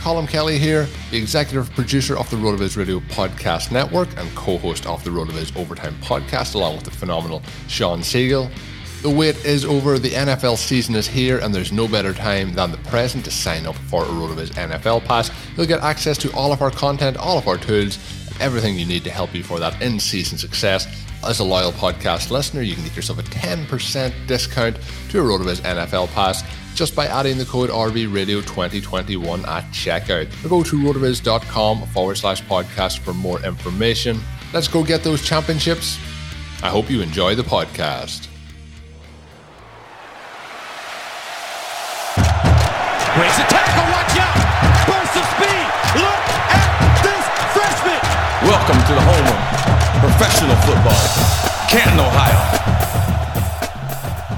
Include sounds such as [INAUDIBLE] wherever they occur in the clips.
Colm Kelly here, the executive producer of the road RotoViz Radio Podcast Network and co host of the RotoViz Overtime Podcast, along with the phenomenal Shawn Siegele. The wait is over, the NFL season is here, and there's no better time than the present to sign up for a RotoViz NFL Pass. You'll get access to all of our content, all of our tools, everything you need to help you for that in season success. As a loyal podcast listener, you can get yourself a 10% discount to a RotoViz NFL Pass just by adding the code RVRadio2021 at checkout. Or go to rotoviz.com forward slash podcast for more information. Let's go get those championships. I hope you enjoy the podcast. Breaks a tackle, watch out! Burst of speed! Look at this freshman! Welcome to the home of professional football, Canton, Ohio.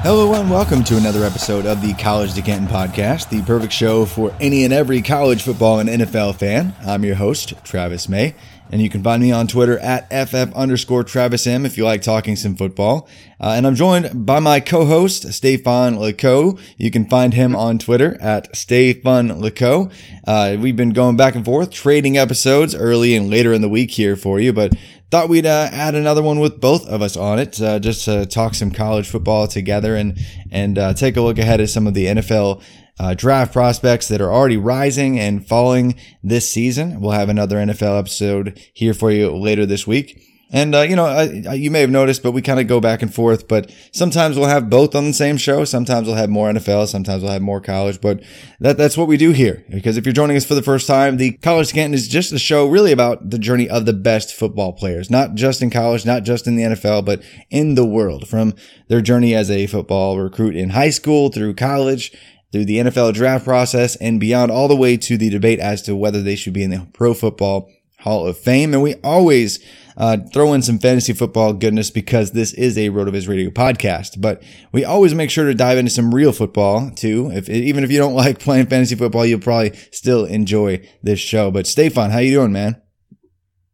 Hello and welcome to another episode of the College to Canton podcast, the perfect show for any and every college football and NFL fan. I'm your host, Travis May, and you can find me on Twitter at FF underscore Travis M if you like talking some football. Uh, and I'm joined by my co-host, Stefan Lako. You can find him on Twitter at Stefan Lako. Uh, we've been going back and forth, trading episodes early and later in the week here for you, but thought we'd uh, add another one with both of us on it, uh, just to talk some college football together and and uh, take a look ahead at some of the NFL uh, draft prospects that are already rising and falling this season. We'll have another NFL episode here for you later this week. And, uh, you know, I, I, you may have noticed, but we kind of go back and forth. But sometimes we'll have both on the same show. Sometimes we'll have more NFL. Sometimes we'll have more college. But that, that's what we do here. Because if you're joining us for the first time, the College Canton is just a show really about the journey of the best football players, not just in college, not just in the NFL, but in the world from their journey as a football recruit in high school through college through the NFL draft process and beyond all the way to the debate as to whether they should be in the Pro Football Hall of Fame. And we always uh, throw in some fantasy football goodness because this is a road RotoViz Radio podcast. But we always make sure to dive into some real football too. If even if you don't [LAUGHS] like playing fantasy football, you'll probably still enjoy this show. But Stefan, how you doing, man?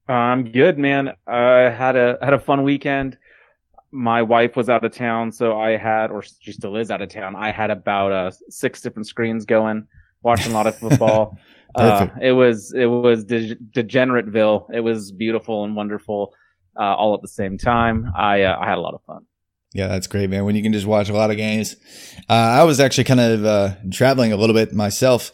I'm good, man. I had a had a fun weekend. My wife was out of town, so I had, or she still is out of town. I had about uh, six different screens going, watching a lot of [LAUGHS] football. Uh, it was it was de- Degenerateville. It was beautiful and wonderful, uh, all at the same time. I uh, I had a lot of fun. Yeah, that's great, man. When you can just watch a lot of games. Uh, I was actually kind of uh, traveling a little bit myself.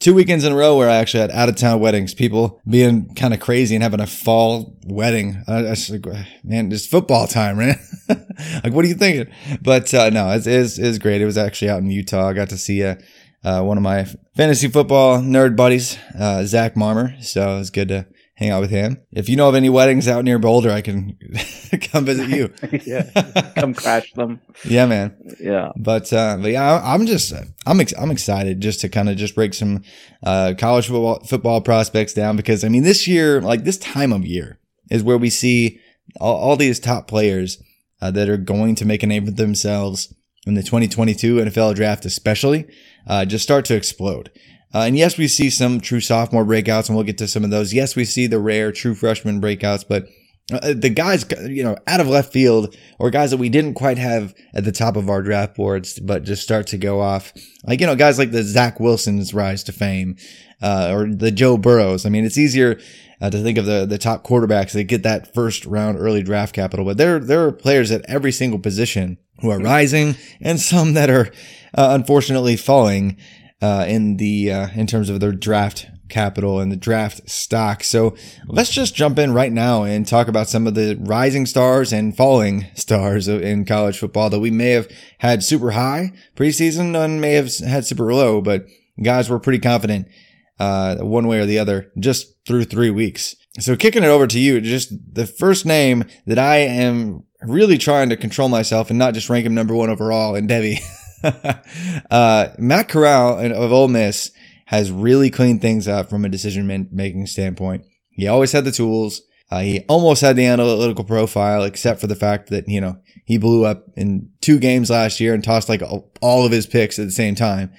Two weekends in a row where I actually had out of town weddings, people being kind of crazy and having a fall wedding. I, I like, man, it's football time, man. [LAUGHS] like, what are you thinking? But uh, no, it's, it's, it's great. It was actually out in Utah. I got to see a uh, one of my fantasy football nerd buddies, uh, Zach Marmer. So it was good to hang out with him. If you know of any weddings out near Boulder, I can [LAUGHS] come visit you. [LAUGHS] yeah, come crash them. [LAUGHS] Yeah, man. Yeah, but uh, but yeah, I'm just I'm ex- I'm excited just to kind of just break some uh, college football football prospects down because I mean this year, like this time of year, is where we see all, all these top players uh, that are going to make a name for themselves in the 2022 NFL draft, especially uh, just start to explode. Uh, and yes, we see some true sophomore breakouts, and we'll get to some of those. Yes, we see the rare true freshman breakouts, but uh, the guys, you know, out of left field or guys that we didn't quite have at the top of our draft boards, but just start to go off. Like, you know, guys like the Zach Wilson's rise to fame, uh, or the Joe Burrows. I mean, it's easier uh, to think of the, the top quarterbacks that get that first round early draft capital, but there, there are players at every single position who are rising and some that are uh, unfortunately falling. uh, in the uh, in terms of their draft capital and the draft stock. So let's just jump in right now and talk about some of the rising stars and falling stars in college football that we may have had super high preseason and may have had super low, but guys, we're pretty confident uh, one way or the other just through three weeks. So kicking it over to you, just the first name that I am really trying to control myself and not just rank him number one overall and Devy. [LAUGHS] uh, Matt Corral of Ole Miss has really cleaned things up from a decision making standpoint. He always had the tools. Uh, he almost had the analytical profile, except for the fact that, you know, he blew up in two games last year and tossed like all of his picks at the same time.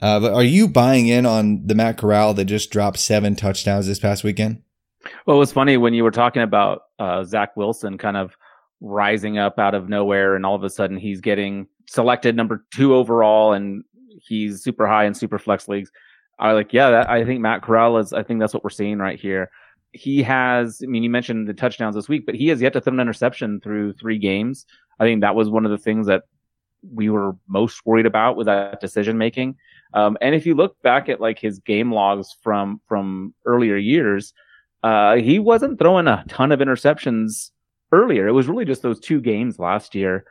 Uh, but are you buying in on the Matt Corral that just dropped seven touchdowns this past weekend? Well, it was funny when you were talking about uh, Zach Wilson kind of rising up out of nowhere, and all of a sudden he's getting selected number two overall, and he's super high in super flex leagues. I like, yeah, that, I think Matt Corral is. I think that's what we're seeing right here. He has. I mean, you mentioned the touchdowns this week, but he has yet to throw an interception through three games. I think that was one of the things that we were most worried about with that decision making. Um, and if you look back at like his game logs from from earlier years, uh, he wasn't throwing a ton of interceptions earlier. It was really just those two games last year,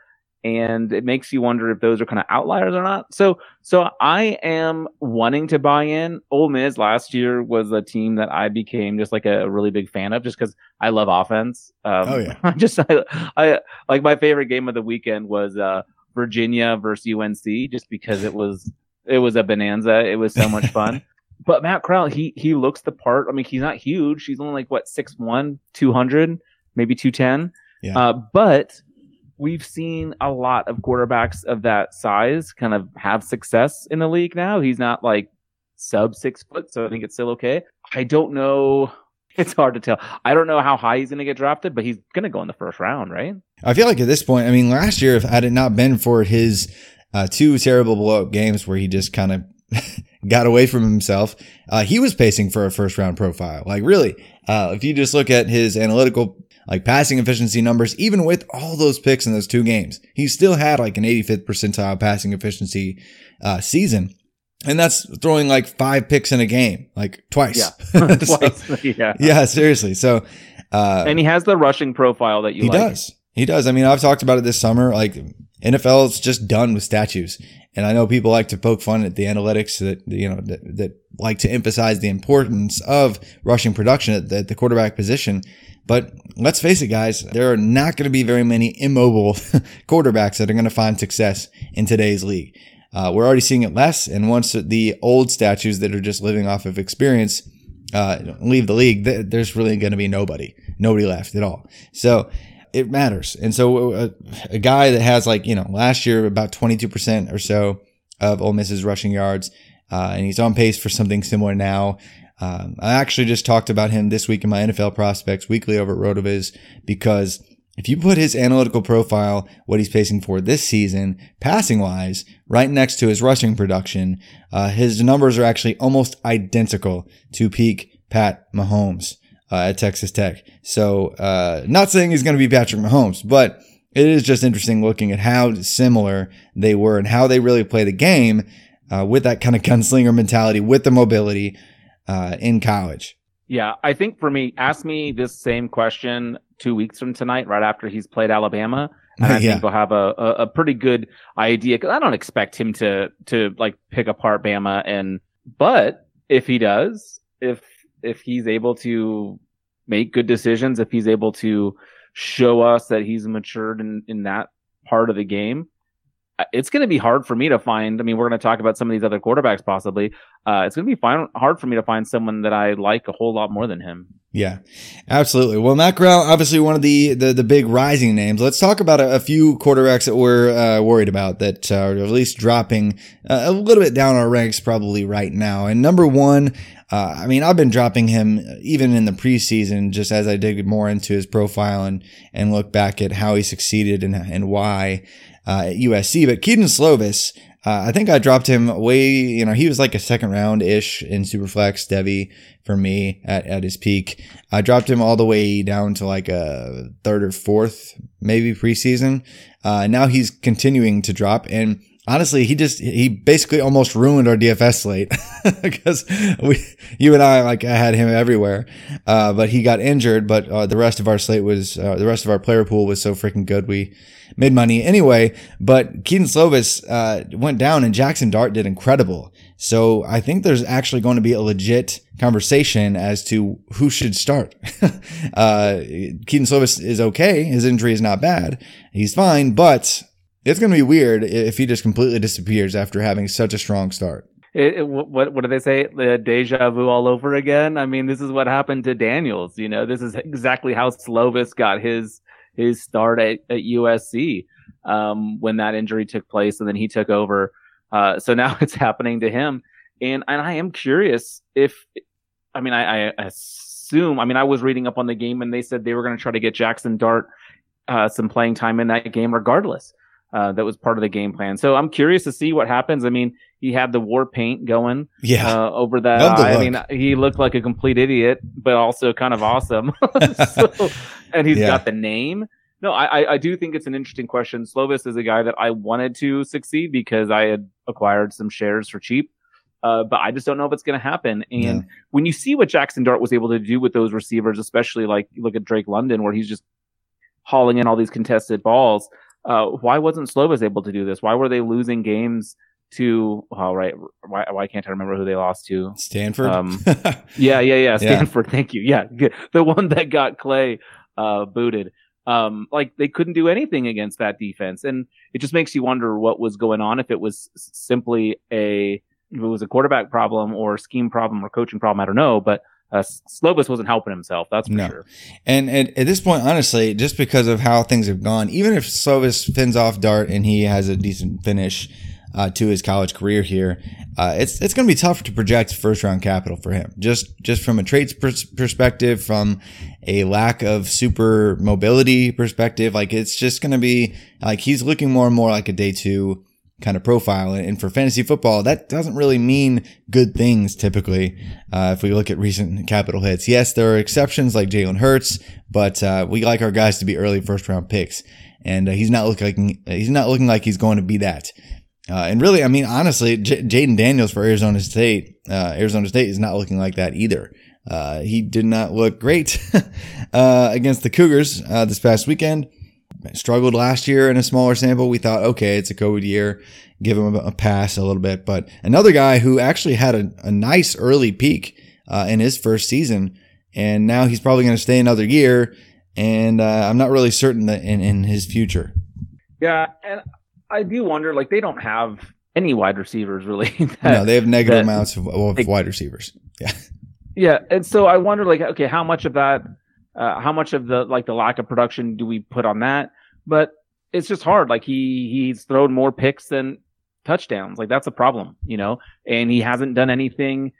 and it makes you wonder if those are kind of outliers or not. So, so I am wanting to buy in. Ole Miss last year was a team that I became just like a really big fan of, just because I love offense. Um, oh yeah, [LAUGHS] just I, I like my favorite game of the weekend was uh, Virginia versus UNC, just because it was it was a bonanza. It was so much fun. [LAUGHS] but Matt Corral, he he looks the part. I mean, he's not huge. He's only like what 6'1", 200, maybe 210. Yeah. Uh, but we've seen a lot of quarterbacks of that size kind of have success in the league now. He's not like sub six foot, so I think it's still okay. I don't know. [LAUGHS] It's hard to tell. I don't know how high he's going to get drafted, but he's going to go in the first round, right? I feel like at this point, I mean, last year, if had it not been for his uh, two terrible blowout games where he just kind of [LAUGHS] got away from himself. Uh, he was pacing for a first round profile. Like really, uh, if you just look at his analytical, like passing efficiency numbers, even with all those picks in those two games, he still had like an 85th percentile passing efficiency, uh, season. And that's throwing like five picks in a game, like twice. Yeah. [LAUGHS] [LAUGHS] twice. yeah. Yeah. Seriously. So, uh, and he has the rushing profile that you he like. does. He does. I mean, I've talked about it this summer. Like NFL is just done with statues. And I know people like to poke fun at the analytics that, you know, that, that like to emphasize the importance of rushing production at the, at the quarterback position. But let's face it, guys, there are not going to be very many immobile [LAUGHS] quarterbacks that are going to find success in today's league. Uh, we're already seeing it less. And once the old statues that are just living off of experience, uh, leave the league, there's really going to be nobody, nobody left at all. So it matters. And so a, uh, a, guy that has like, you know, last year about 22% or so of Ole Miss's rushing yards, uh, and he's on pace for something similar now. Um, I actually just talked about him this week in my NFL prospects weekly over at RotoViz because if you put his analytical profile, what he's pacing for this season, passing wise, right next to his rushing production, uh, his numbers are actually almost identical to peak Pat Mahomes uh, at Texas Tech. So, uh, not saying he's going to be Patrick Mahomes, but it is just interesting looking at how similar they were and how they really play the game uh, with that kind of gunslinger mentality, with the mobility uh, in college. Yeah, I think for me, ask me this same question two weeks from tonight, right after he's played Alabama, and I [LAUGHS] Yeah. think we'll have a, a, a pretty good idea. Cause I don't expect him to to like pick apart Bama, and but if he does, if if he's able to make good decisions, if he's able to show us that he's matured in in that part of the game, it's going to be hard for me to find. I mean, we're going to talk about some of these other quarterbacks possibly. Uh, it's going to be fine, hard for me to find someone that I like a whole lot more than him. Yeah, absolutely. Well, Matt Corral, obviously one of the, the, the big rising names. Let's talk about a, a few quarterbacks that we're uh, worried about that are at least dropping uh, a little bit down our ranks probably right now. And number one, uh, I mean, I've been dropping him even in the preseason, just as I dig more into his profile and, and look back at how he succeeded and, and why uh, at USC. But Kedon Slovis, uh, I think I dropped him way, you know, he was like a second round ish in Superflex Devy for me at, at his peak. I dropped him all the way down to like a third or fourth, maybe preseason. Uh, now he's continuing to drop and honestly, he just he basically almost ruined our DFS slate [LAUGHS] because we you and I like I had him everywhere, uh, but he got injured. But uh, the rest of our slate was uh, the rest of our player pool was so freaking good we made money anyway. But Kedon Slovis uh, went down and Jackson Dart did incredible. So I think there's actually going to be a legit conversation as to who should start. [LAUGHS] uh, Kedon Slovis is okay. His injury is not bad. He's fine, but it's going to be weird if he just completely disappears after having such a strong start. It, it, what what do they say? The deja vu all over again. I mean, this is what happened to Daniels. You know, this is exactly how Slovis got his his start at, at USC um, when that injury took place, and then he took over. Uh, so now [LAUGHS] it's happening to him, and and I am curious if, I mean, I, I assume. I mean, I was reading up on the game, and they said they were going to try to get Jackson Dart uh, some playing time in that game, regardless. Uh, that was part of the game plan. So I'm curious to see what happens. I mean, he had the war paint going yeah. uh, over that eye. I mean, he looked like a complete idiot, but also kind of awesome. [LAUGHS] so, [LAUGHS] and he's yeah. got the name. No, I, I do think it's an interesting question. Slovis is a guy that I wanted to succeed because I had acquired some shares for cheap. Uh, but I just don't know if it's going to happen. And yeah. when you see what Jackson Dart was able to do with those receivers, especially like look at Drake London, where he's just hauling in all these contested balls, uh, why wasn't Slovis able to do this? Why were they losing games to? Oh, right. Why, why can't I remember who they lost to? Stanford. Um, [LAUGHS] yeah, yeah, yeah. Stanford. Yeah. Thank you. Yeah, the one that got Clay uh, booted. Um, like they couldn't do anything against that defense, and it just makes you wonder what was going on. If it was simply a if it was a quarterback problem or scheme problem or coaching problem, I don't know, but uh, Slovis wasn't helping himself. That's for no. sure. And at, at, this point, honestly, just because of how things have gone, even if Slovis fins off Dart and he has a decent finish uh, to his college career here, uh, it's it's going to be tough to project first round capital for him. Just just from a traits pers- perspective, from a lack of super mobility perspective, like it's just going to be like he's looking more and more like a day two kind of profile. And for fantasy football, that doesn't really mean good things typically. Uh, if we look at recent capital hits, yes, there are exceptions like Jalen Hurts, but uh, we like our guys to be early first round picks, and uh, he's not looking he's not looking like he's going to be that. Uh, and really, I mean, honestly, J- Jayden Daniels for Arizona State, uh, Arizona State is not looking like that either. Uh, he did not look great [LAUGHS] against the Cougars this past weekend struggled last year in a smaller sample. We thought, okay, it's a COVID year, give him a, pass a little bit. But another guy who actually had a, a nice early peak uh, in his first season, and now he's probably going to stay another year. And uh, I'm not really certain that in, in his future. Yeah, and I do wonder, like they don't have any wide receivers really. [LAUGHS] That, no, they have negative that, amounts of, of like, wide receivers. Yeah. Yeah, and so I wonder, like, okay, how much of that uh, how much of the like the lack of production do we put on that? But it's just hard. Like he he's thrown more picks than touchdowns. Like that's a problem, you know. And he hasn't done anything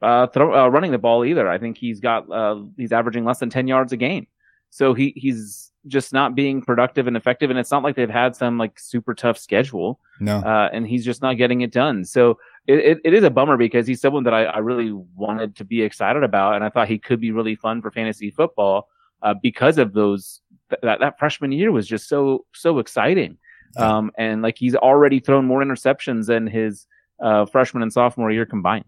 uh, throw, uh, running the ball either. I think he's got uh, he's averaging less than ten yards a game. So he he's just not being productive and effective. And it's not like they've had some like super tough schedule. No. Uh, and he's just not getting it done. So it, it, it is a bummer because he's someone that I, I, really wanted to be excited about, and I thought he could be really fun for fantasy football uh, because of those. Th- that that freshman year was just so so exciting, um, and like he's already thrown more interceptions than his uh, freshman and sophomore year combined.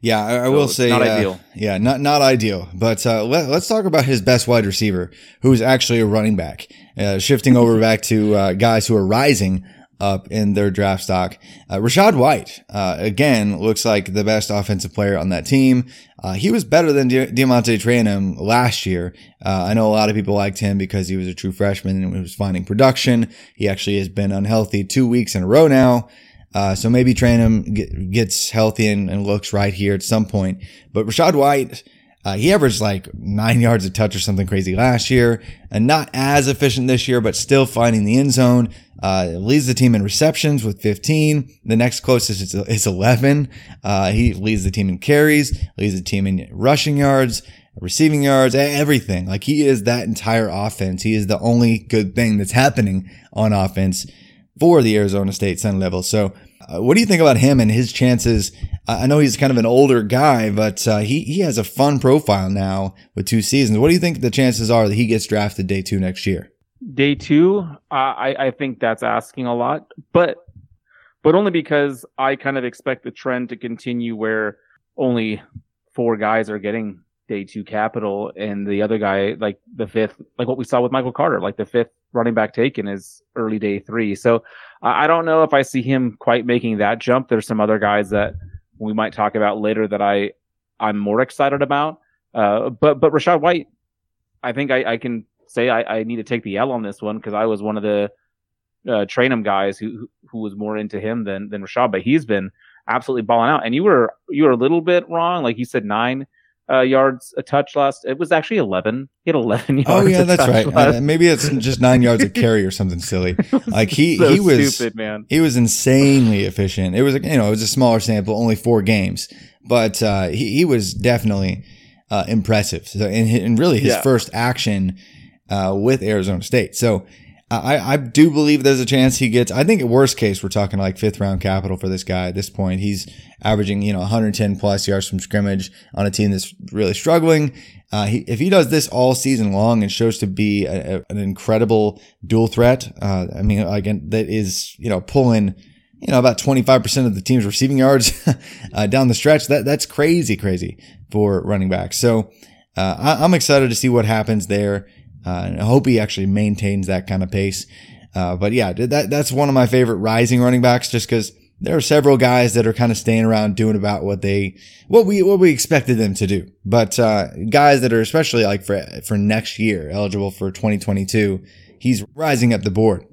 Yeah, I, I so will say not uh, ideal. Yeah, not not ideal. But uh, let, us talk about his best wide receiver, who's actually a running back. Uh, shifting over [LAUGHS] back to uh, guys who are rising up in their draft stock. Uh, Rachaad White, uh, again, looks like the best offensive player on that team. Uh, he was better than Di- DeaMonte Trayanum last year. Uh, I know a lot of people liked him because he was a true freshman and was finding production. He actually has been unhealthy two weeks in a row now. Uh, so maybe Trayanum get, gets healthy and, and, looks right here at some point. But Rachaad White, uh, he averaged like nine yards a touch or something crazy last year and not as efficient this year, but still finding the end zone. Uh, leads the team in receptions with 15. The next closest is, is 11. Uh, he leads the team in carries, leads the team in rushing yards, receiving yards, everything. Like he is that entire offense. He is the only good thing that's happening on offense for the Arizona State Sun Devils. So, what do you think about him and his chances? I know he's kind of an older guy, but uh, he he has a fun profile now with two seasons. What do you think the chances are that he gets drafted day two next year? day two, uh, I I think that's asking a lot, but but only because I kind of expect the trend to continue where only four guys are getting day two capital and the other guy, like the fifth, like what we saw with Michael Carter, like the fifth running back taken is early day three. So I don't know if I see him quite making that jump. There's some other guys that we might talk about later that I, I'm more excited about. Uh, but, but Rachaad White, I think I, I can say I, I need to take the L on this one because I was one of the uh, Trayanum guys who who was more into him than than Rachaad, but he's been absolutely balling out. And you were you were a little bit wrong, like you said nine uh, yards a touch last. It was actually eleven. He had eleven [LAUGHS] yards. Oh yeah, that's right. Uh, maybe it's just nine yards of carry or something silly. [LAUGHS] Like he so he was stupid, man. he was insanely efficient. It was you know it was a smaller sample, only four games, but uh, he he was definitely uh, impressive. So and, and really his Yeah. first action uh, with Arizona State. So I, I do believe there's a chance he gets. I think at worst case we're talking like fifth round capital for this guy at this point. He's averaging you know 110 plus yards from scrimmage on a team that's really struggling. Uh, he, if he does this all season long and shows to be a, a- an incredible dual threat, uh, I mean again that is you know pulling you know about 25% of the team's receiving yards [LAUGHS] uh, down the stretch. That that's crazy, crazy for running back. So uh, I, I'm excited to see what happens there. Uh, and I hope he actually maintains that kind of pace. Uh, but yeah, that that's one of my favorite rising running backs, just because there are several guys that are kind of staying around doing about what they what we what we expected them to do. But uh, guys that are especially like for for next year eligible for 2022, he's rising up the board.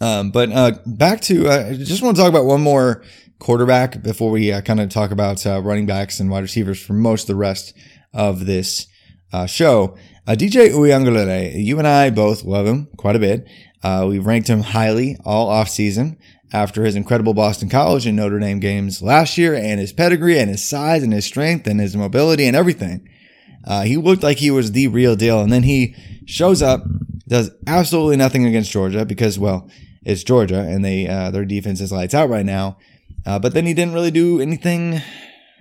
Um, but uh, back to uh, I just want to talk about one more quarterback before we uh, kind of talk about uh, running backs and wide receivers for most of the rest of this uh, show. Uh, DJ Uiagalelei, you and I both love him quite a bit. Uh, we ranked him highly all offseason after his incredible Boston College and Notre Dame games last year and his pedigree and his size and his strength and his mobility and everything. Uh, he looked like he was the real deal. And then he shows up, does absolutely nothing against Georgia because, well, it's Georgia and they, uh, their defense is lights out right now. Uh, but then he didn't really do anything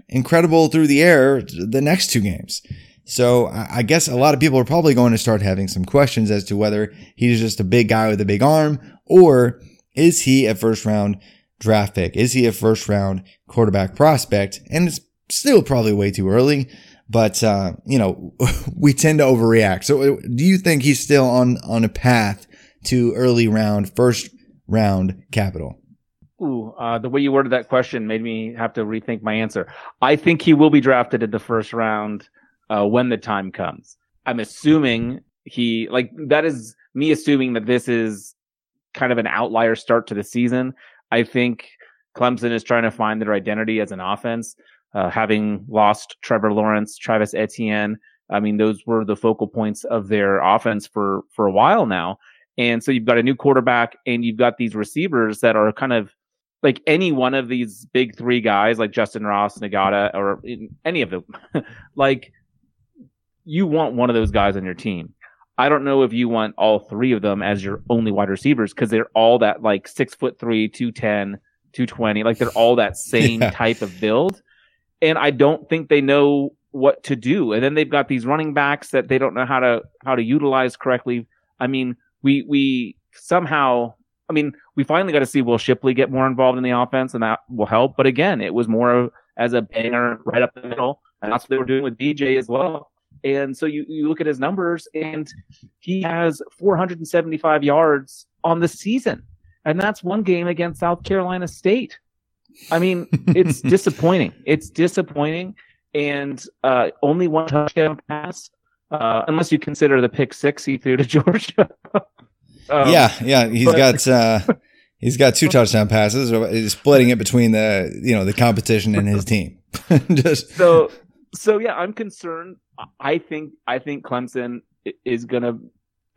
incredible through the air the next two games. So I guess a lot of people are probably going to start having some questions as to whether he's just a big guy with a big arm or is he a first round draft pick? Is he a first round quarterback prospect? And it's still probably way too early, but uh, you know, [LAUGHS] we tend to overreact. So do you think he's still on on a path to early round, first round capital? Ooh, uh, the way you worded that question made me have to rethink my answer. I think he will be drafted in the first round uh, when the time comes. I'm assuming he like that is me assuming that this is kind of an outlier start to the season. I think Clemson is trying to find their identity as an offense, uh, having lost Trevor Lawrence, Travis Etienne. I mean, those were the focal points of their offense for for a while now. And so you've got a new quarterback and you've got these receivers that are kind of like any one of these big three guys, like Justin Ross, Ngata, or any of them. [LAUGHS] like you want one of those guys on your team. I don't know if you want all three of them as your only wide receivers because they're all that like six foot three, 210, 220. Like they're all that [LAUGHS] same Yeah. type of build. And I don't think they know what to do. And then they've got these running backs that they don't know how to how to utilize correctly. I mean, we we somehow I mean, we finally got to see Will Shipley get more involved in the offense and that will help. But again, it was more of as a banger right up the middle. And that's what they were doing with DJ as well. And so you, you look at his numbers and he has 475 yards on the season. And that's one game against South Carolina State. I mean, it's [LAUGHS] disappointing. It's disappointing. And uh, only one touchdown pass, uh, unless you consider the pick six he threw to [LAUGHS] Georgia. Um, yeah, yeah, he's but- got uh, [LAUGHS] he's got two touchdown passes. He's splitting it between the you know the competition and his team. Just so so yeah, I'm concerned. I think I think Clemson is gonna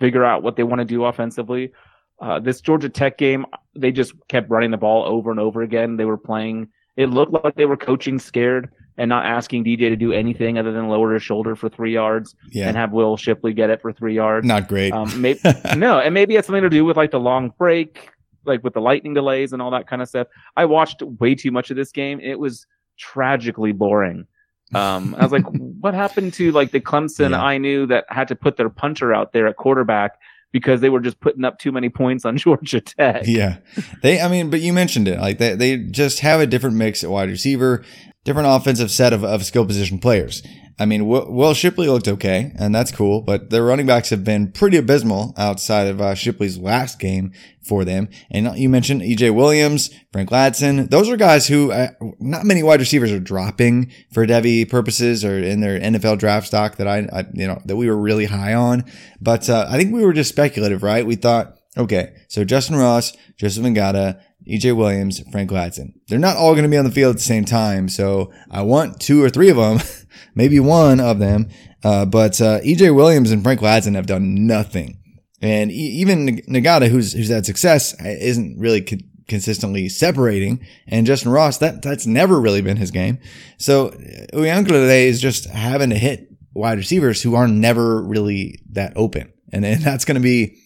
figure out what they want to do offensively. Uh, this Georgia Tech game, they just kept running the ball over and over again. They were playing. It looked like they were coaching scared and not asking DJ to do anything other than lower his shoulder for three yards yeah, and have Will Shipley get it for three yards. not great. Um, [LAUGHS] maybe no, and maybe it's something to do with like the long break, like with the lightning delays and all that kind of stuff. I watched way too much of this game. It was tragically boring. Um, I was like, [LAUGHS] what happened to like the Clemson Yeah. I knew that had to put their punter out there at quarterback because they were just putting up too many points on [LAUGHS] Georgia Tech. Yeah. They, I mean, but you mentioned it. Like they, they just have a different mix at wide receiver, different offensive set of, of skill position players. I mean, Will Shipley looked okay, and that's cool, but their running backs have been pretty abysmal outside of uh, Shipley's last game for them. And you mentioned EJ Williams, Frank Ladson. Those are guys who uh, not many wide receivers are dropping for Devy purposes or in their NFL draft stock that I, I you know, that we were really high on. But uh, I think we were just speculative, right? We thought, okay, so Justin Ross, Joseph Ngata, EJ Williams, Frank Ladson. They're not all going to be on the field at the same time. So I want two or three of them, [LAUGHS] maybe one of them. Uh, but uh, EJ Williams and Frank Ladson have done nothing. And e- even Ngata, who's who's had success, isn't really co- consistently separating. And Justin Ross, that that's never really been his game. So today is just having to hit wide receivers who are never really that open, and, and that's going to be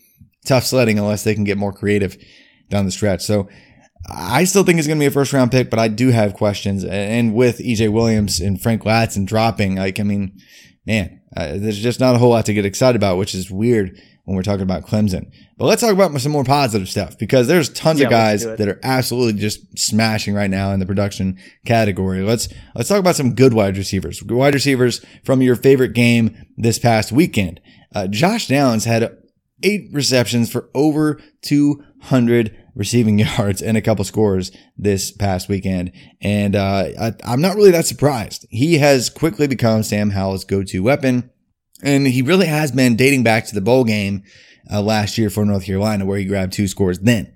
tough sledding unless they can get more creative down the stretch. So I still think it's going to be a first round pick, but I do have questions. And with EJ Williams and Frank Ladson dropping, like, I mean, man, uh, there's just not a whole lot to get excited about, which is weird when we're talking about Clemson. But let's talk about some more positive stuff because there's tons Yeah, of guys that are absolutely just smashing right now in the production category. Let's let's talk about some good wide receivers. Wide receivers from your favorite game this past weekend. Uh, Josh Downs had eight receptions for over 200 receiving [LAUGHS] yards and a couple scores this past weekend. And uh, I, I'm not really that surprised. He has quickly become Sam Howell's go-to weapon. And he really has been dating back to the bowl game uh, last year for North Carolina, where he grabbed two scores then.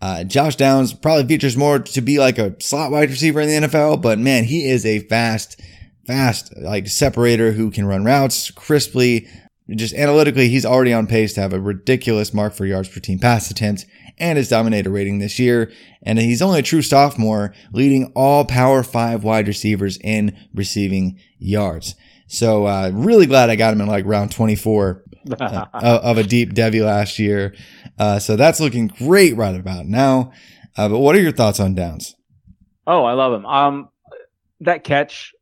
Uh, Josh Downs probably features more to be like a slot wide receiver in the NFL, but man, he is a fast, fast like separator who can run routes crisply. Just analytically, he's already on pace to have a ridiculous mark for yards per team pass attempt and his dominator rating this year. And he's only a true sophomore, leading all Power Five wide receivers in receiving yards. So uh, really glad I got him in like round 24 [LAUGHS] uh, of a deep Devy last year. Uh, so that's looking great right about now. Uh, but what are your thoughts on Downs? Oh, I love him. Um, that catch.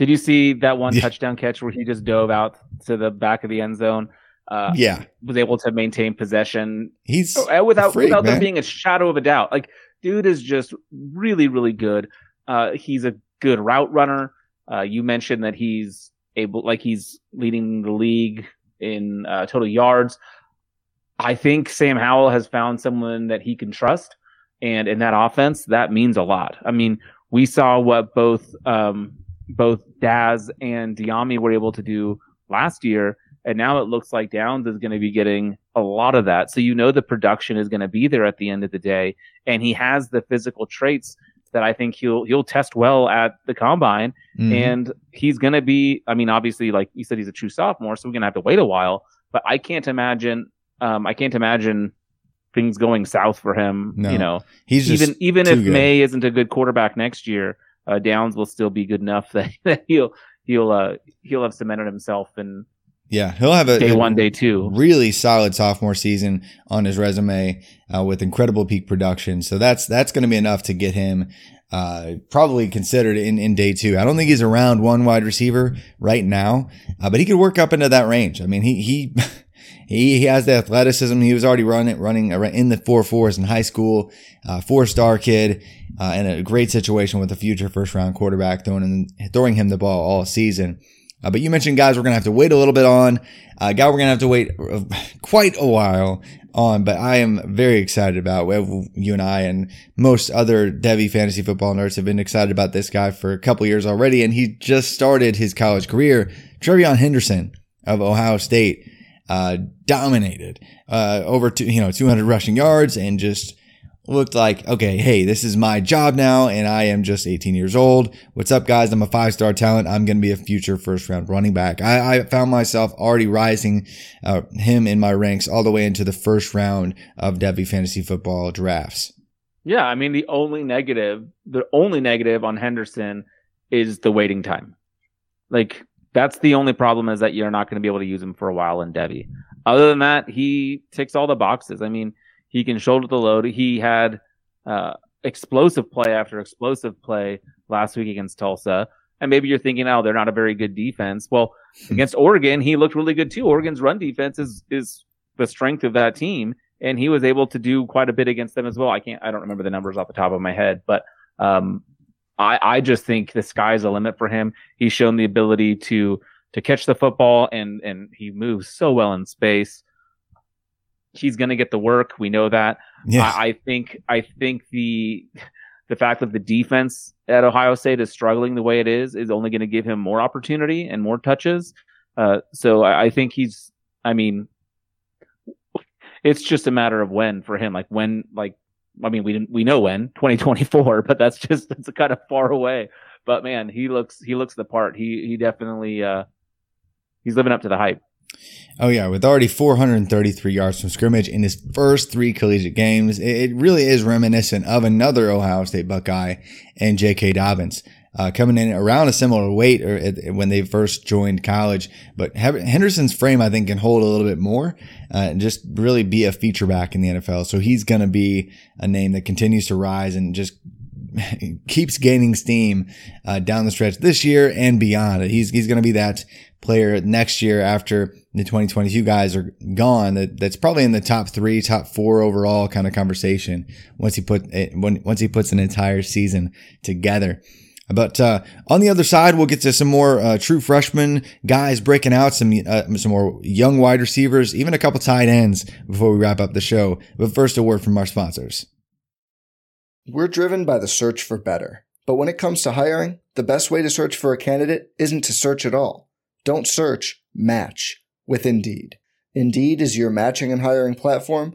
Did you see that one Yeah. touchdown catch where he just dove out to the back of the end zone? Uh, Yeah, was able to maintain possession he's uh, without freak, without there being a shadow of a doubt. Like, dude is just really, really good. Uh, he's a good route runner. Uh, you mentioned that he's able, like, he's leading the league in uh, total yards. I think Sam Howell has found someone that he can trust, and in that offense, that means a lot. I mean, we saw what both um, both Dazz and Dyami were able to do last year, and now it looks like Downs is going to be getting a lot of that. So you know the production is going to be there at the end of the day, and he has the physical traits that I think he'll he'll test well at the combine, Mhm. and he's going to be. I mean, obviously, like you said, he's a true sophomore, so we're going to have to wait a while. But I can't imagine. Um, I can't imagine things going south for him. No. You know, he's just even even if good. May isn't a good quarterback next year, uh, Downs will still be good enough [LAUGHS] that, that he'll he'll uh, he'll have cemented himself in yeah he'll have a day one, day two. really solid sophomore season on his resume uh, with incredible peak production. So that's that's going to be enough to get him uh, probably considered in, in day two. I don't think he's around one wide receiver right now, uh, but he could work up into that range. I mean, he he. [LAUGHS] He, he has the athleticism. He was already running running in the four fours in high school. Uh, four star kid, uh, in a great situation with a future first round quarterback throwing him, throwing him the ball all season. Uh, but you mentioned guys we're going to have to wait a little bit on. A guy we're going to have to wait uh, quite a while on, but I am very excited about. You and I and most other Devy fantasy football nerds have been excited about this guy for a couple years already, and he just started his college career. TreVeyon Henderson of Ohio State uh, dominated uh, over two, you know 200 rushing yards and just looked like okay hey this is my job now and i am just 18 years old. What's up guys? I'm a five star talent. I'm going to be a future first round running back. I, I found myself already rising uh, him in my ranks all the way into the first round of devy fantasy football drafts. Yeah, I mean the only negative, the only negative on Henderson is the waiting time. Like that's the only problem is that you're not going to be able to use him for a while in Devy. Other than that, he ticks all the boxes. I mean, he can shoulder the load. He had uh, explosive play after explosive play last week against Tulsa. And maybe you're thinking, oh, they're not a very good defense. Well, against Oregon, he looked really good too. Oregon's run defense is is the strength of that team, and he was able to do quite a bit against them as well. I can't, I don't remember the numbers off the top of my head, but um, I, I just think the sky's the limit for him. He's shown the ability to to catch the football, and and he moves so well in space. He's going to get the work. We know that. Yes. I, I think I think the the fact that the defense at Ohio State is struggling the way it is is only going to give him more opportunity and more touches. Uh, so I, I think he's. I mean, it's just a matter of when for him. Like when, like I mean, we we know when [LAUGHS] 2024, but that's just that's kind of far away. But man, he looks he looks the part. He he definitely uh, he's living up to the hype. Oh yeah, with already 433 yards from scrimmage in his first three collegiate games, it really is reminiscent of another Ohio State Buckeye and J.K. Dobbins. Uh, coming in around a similar weight or when they first joined college, but Henderson's frame I think can hold a little bit more uh, and just really be a feature back in the NFL. So he's going to be a name that continues to rise and just [LAUGHS] keeps gaining steam uh, down the stretch this year and beyond. He's he's going to be that player next year after the 2022 guys are gone. That, that's probably in the top three, top four overall kind of conversation once he put it, when, once he puts an entire season together. But uh, on the other side, we'll get to some more uh, true freshman guys breaking out, some uh, some more young wide receivers, even a couple tight ends before we wrap up the show. But first, a word from our sponsors. We're driven by the search for better. But when it comes to hiring, the best way to search for a candidate isn't to search at all. Don't search, match with Indeed. Indeed is your matching and hiring platform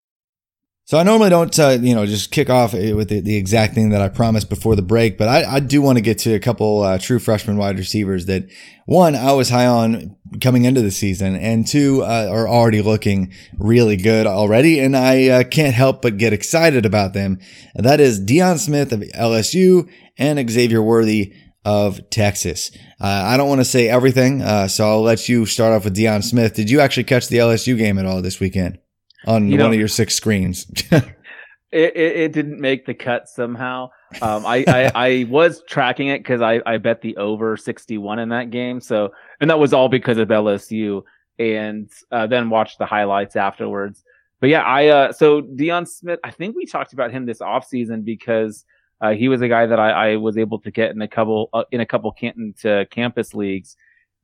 So I normally don't, uh, you know, just kick off with the, the, exact thing that I promised before the break, but I, I do want to get to a couple uh, true freshman wide receivers that one I was high on coming into the season, and two uh, are already looking really good already, and I uh, can't help but get excited about them. That is Deion Smith of LSU and Xavier Worthy of Texas. Uh, I don't want to say everything, uh, so I'll let you start off with Deion Smith. Did you actually catch the LSU game at all this weekend? On you one know, of your six screens. [LAUGHS] it, it, it, didn't make the cut somehow. Um, I, I, I was tracking it because I, I bet the over 61 in that game. So, and that was all because of LSU and uh, then watched the highlights afterwards. But yeah, I, uh, so Deion Smith, I think we talked about him this offseason because uh, he was a guy that I, I was able to get in a couple, uh, in a couple Canton to campus leagues.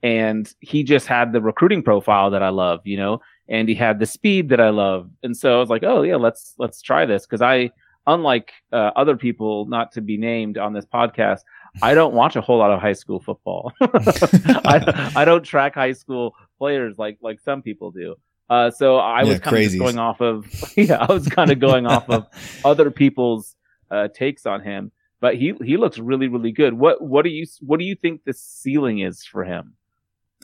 And he just had the recruiting profile that I love, you know, and he had the speed that I love. And so I was like, oh yeah, let's let's try this because I, unlike uh, other people, not to be named on this podcast, I don't watch a whole lot of high school football. [LAUGHS] I, I don't track high school players like like some people do. Uh, so I yeah, was kind of going off of [LAUGHS] yeah, I was kind of going off of [LAUGHS] other people's uh, takes on him. But he he looks really really good. What what do you what do you think the ceiling is for him?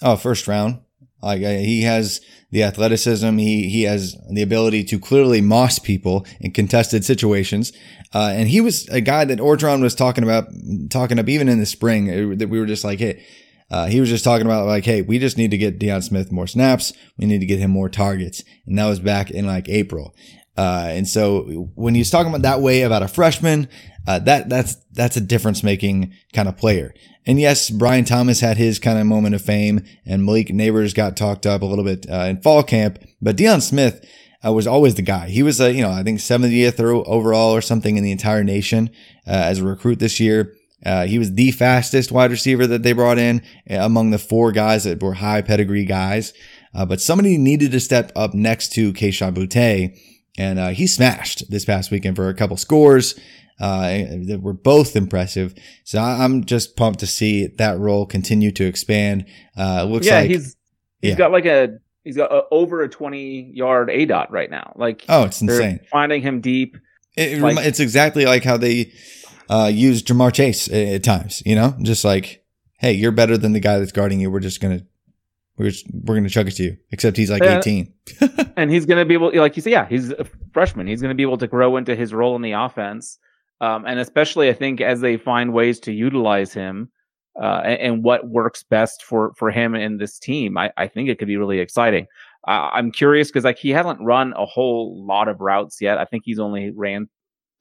Oh, first round. Like uh, he has the athleticism, he he has the ability to clearly moss people in contested situations, uh, and he was a guy that Orgeron was talking about, talking up even in the spring uh, that we were just like, hey, uh, he was just talking about like, hey, we just need to get Deion Smith more snaps, we need to get him more targets, and that was back in like April. Uh, and so when he's talking about that way about a freshman, uh, that that's that's a difference making kind of player. And yes, Brian Thomas had his kind of moment of fame, and Malik Nabers got talked up a little bit uh, in fall camp. But Deion Smith uh, was always the guy. He was, uh, you know, I think 70th or overall or something in the entire nation uh, as a recruit this year. Uh, he was the fastest wide receiver that they brought in among the four guys that were high pedigree guys. but somebody needed to step up next to Kayshon Boutte, and he smashed this past weekend for a couple scores uh, that were both impressive. So I'm just pumped to see that role continue to expand. Uh, looks yeah, like he's he's Yeah. got like a he's got a, over a 20 yard aDOT right now. Like Oh, it's insane. finding him deep. It, Like- it's exactly like how they uh, use Ja'Marr Chase at, at times. You know, just like, hey, you're better than the guy that's guarding you. We're just gonna we're just, we're gonna chuck it to you. Except he's like Yeah. 18. [LAUGHS] and he's going to be able, like you say, yeah, he's a freshman. He's going to be able to grow into his role in the offense, um, and especially I think as they find ways to utilize him uh, and, and what works best for for him in this team, I, I think it could be really exciting. Uh, I'm curious because like he hasn't run a whole lot of routes yet. I think he's only ran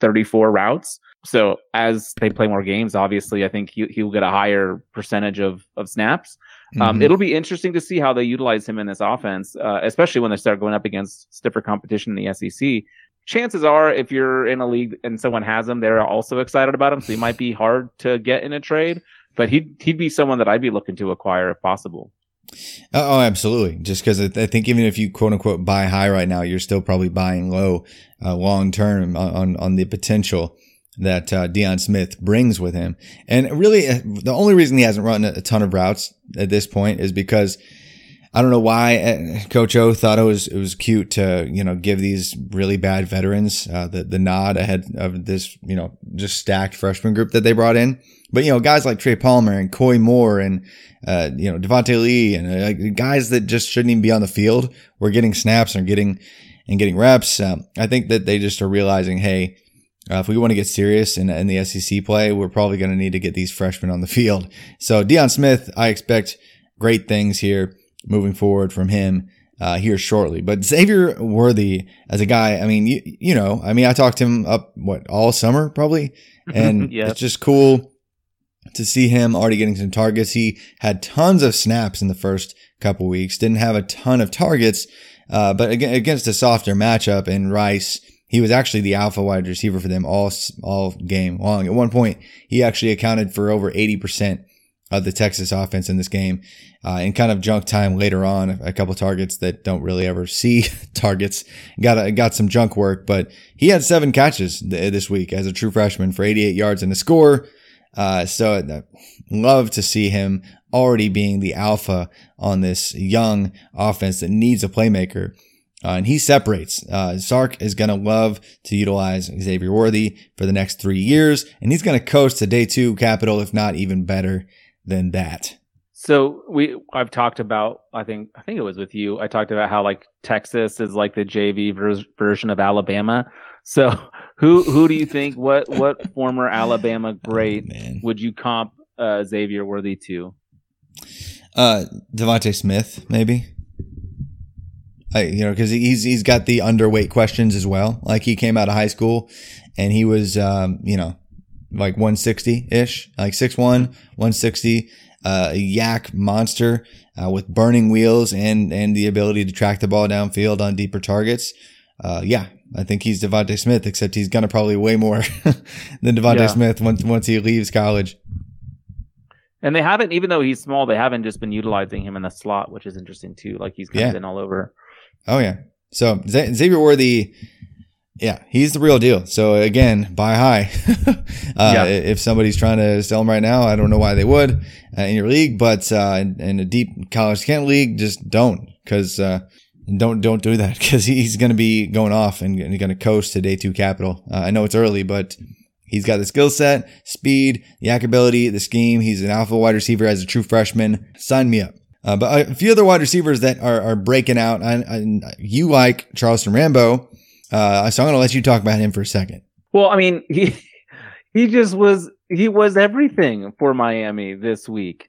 34 routes. So as they play more games, obviously, I think he he'll get a higher percentage of of snaps. Um, Mhm. It'll be interesting to see how they utilize him in this offense, uh, especially when they start going up against stiffer competition in the SEC. Chances are, if you're in a league and someone has him, they're also excited about him. So he might be hard to get in a trade, but he'd he'd be someone that I'd be looking to acquire if possible. Oh, oh, absolutely. Just because I I think even if you quote unquote buy high right now, you're still probably buying low uh, long term on, on on the potential that uh, Deion Smith brings with him. And really, uh, the only reason he hasn't run a ton of routes at this point is because I don't know why uh, Coach O thought it was it was cute to you know give these really bad veterans uh, the the nod ahead of this you know just stacked freshman group that they brought in. But you know guys like Trey Palmer and Coy Moore and uh, you know Devontae Lee and uh, guys that just shouldn't even be on the field were getting snaps and getting and getting reps. Um, I think that they just are realizing, hey, uh, if we want to get serious in, in the SEC play, we're probably going to need to get these freshmen on the field. So Deion Smith, I expect great things here moving forward from him uh, here shortly. But Xavier Worthy as a guy, I mean, you, you know, I mean, I talked to him up what all summer probably, and Yeah. it's just cool to see him already getting some targets. He had tons of snaps in the first couple weeks, didn't have a ton of targets, uh, but again, against a softer matchup in Rice, he was actually the alpha wide receiver for them all all game long. At one point, he actually accounted for over eighty percent of the Texas offense in this game, uh, and kind of junk time later on. A couple targets that don't really ever see [LAUGHS] targets got a, got some junk work, but he had seven catches th- this week as a true freshman for eighty eight yards and a score. Uh, so love to see him already being the alpha on this young offense that needs a playmaker. Uh, and he separates. Uh, Sark is going to love to utilize Xavier Worthy for the next three years, and he's going to coast to day two capital, if not even better than that. So we I've talked about I think I think it was with you. I talked about how like Texas is like the JV vers- version of Alabama. So who who do you think what what former [LAUGHS] Alabama great Man. would you comp uh, Xavier Worthy to? Uh, DeVonta Smith, maybe. I, you know, because he's he's got the underweight questions as well. Like he came out of high school, and he was, um, you know, like 160 ish, like 6'1", 160, uh, a YAC monster uh, with burning wheels and and the ability to track the ball downfield on deeper targets. Uh, yeah, I think he's DeVonta Smith, except he's gonna probably way more [LAUGHS] than DeVonta Yeah. Smith once once he leaves college. And they haven't, even though he's small, they haven't just been utilizing him in the slot, which is interesting too. Like he's kind Yeah. been all over. Oh yeah. So Z- Xavier Worthy, yeah, he's the real deal. So again, buy high. [LAUGHS] uh, Yeah. If somebody's trying to sell him right now, I don't know why they would uh, in your league, but uh, in, in a deep college Kent league, just don't because uh, don't don't do that [LAUGHS] because he's going to be going off and, and going to coast to day two capital. Uh, I know it's early, but. He's got the skill set, speed, the YAC ability, the scheme. He's an alpha wide receiver as a true freshman. Sign me up. Uh, but a few other wide receivers that are, are breaking out. You like Charleston Rambo. Uh, so I'm going to let you talk about him for a second. Well, I mean, [LAUGHS] he he just was he was everything for Miami this week.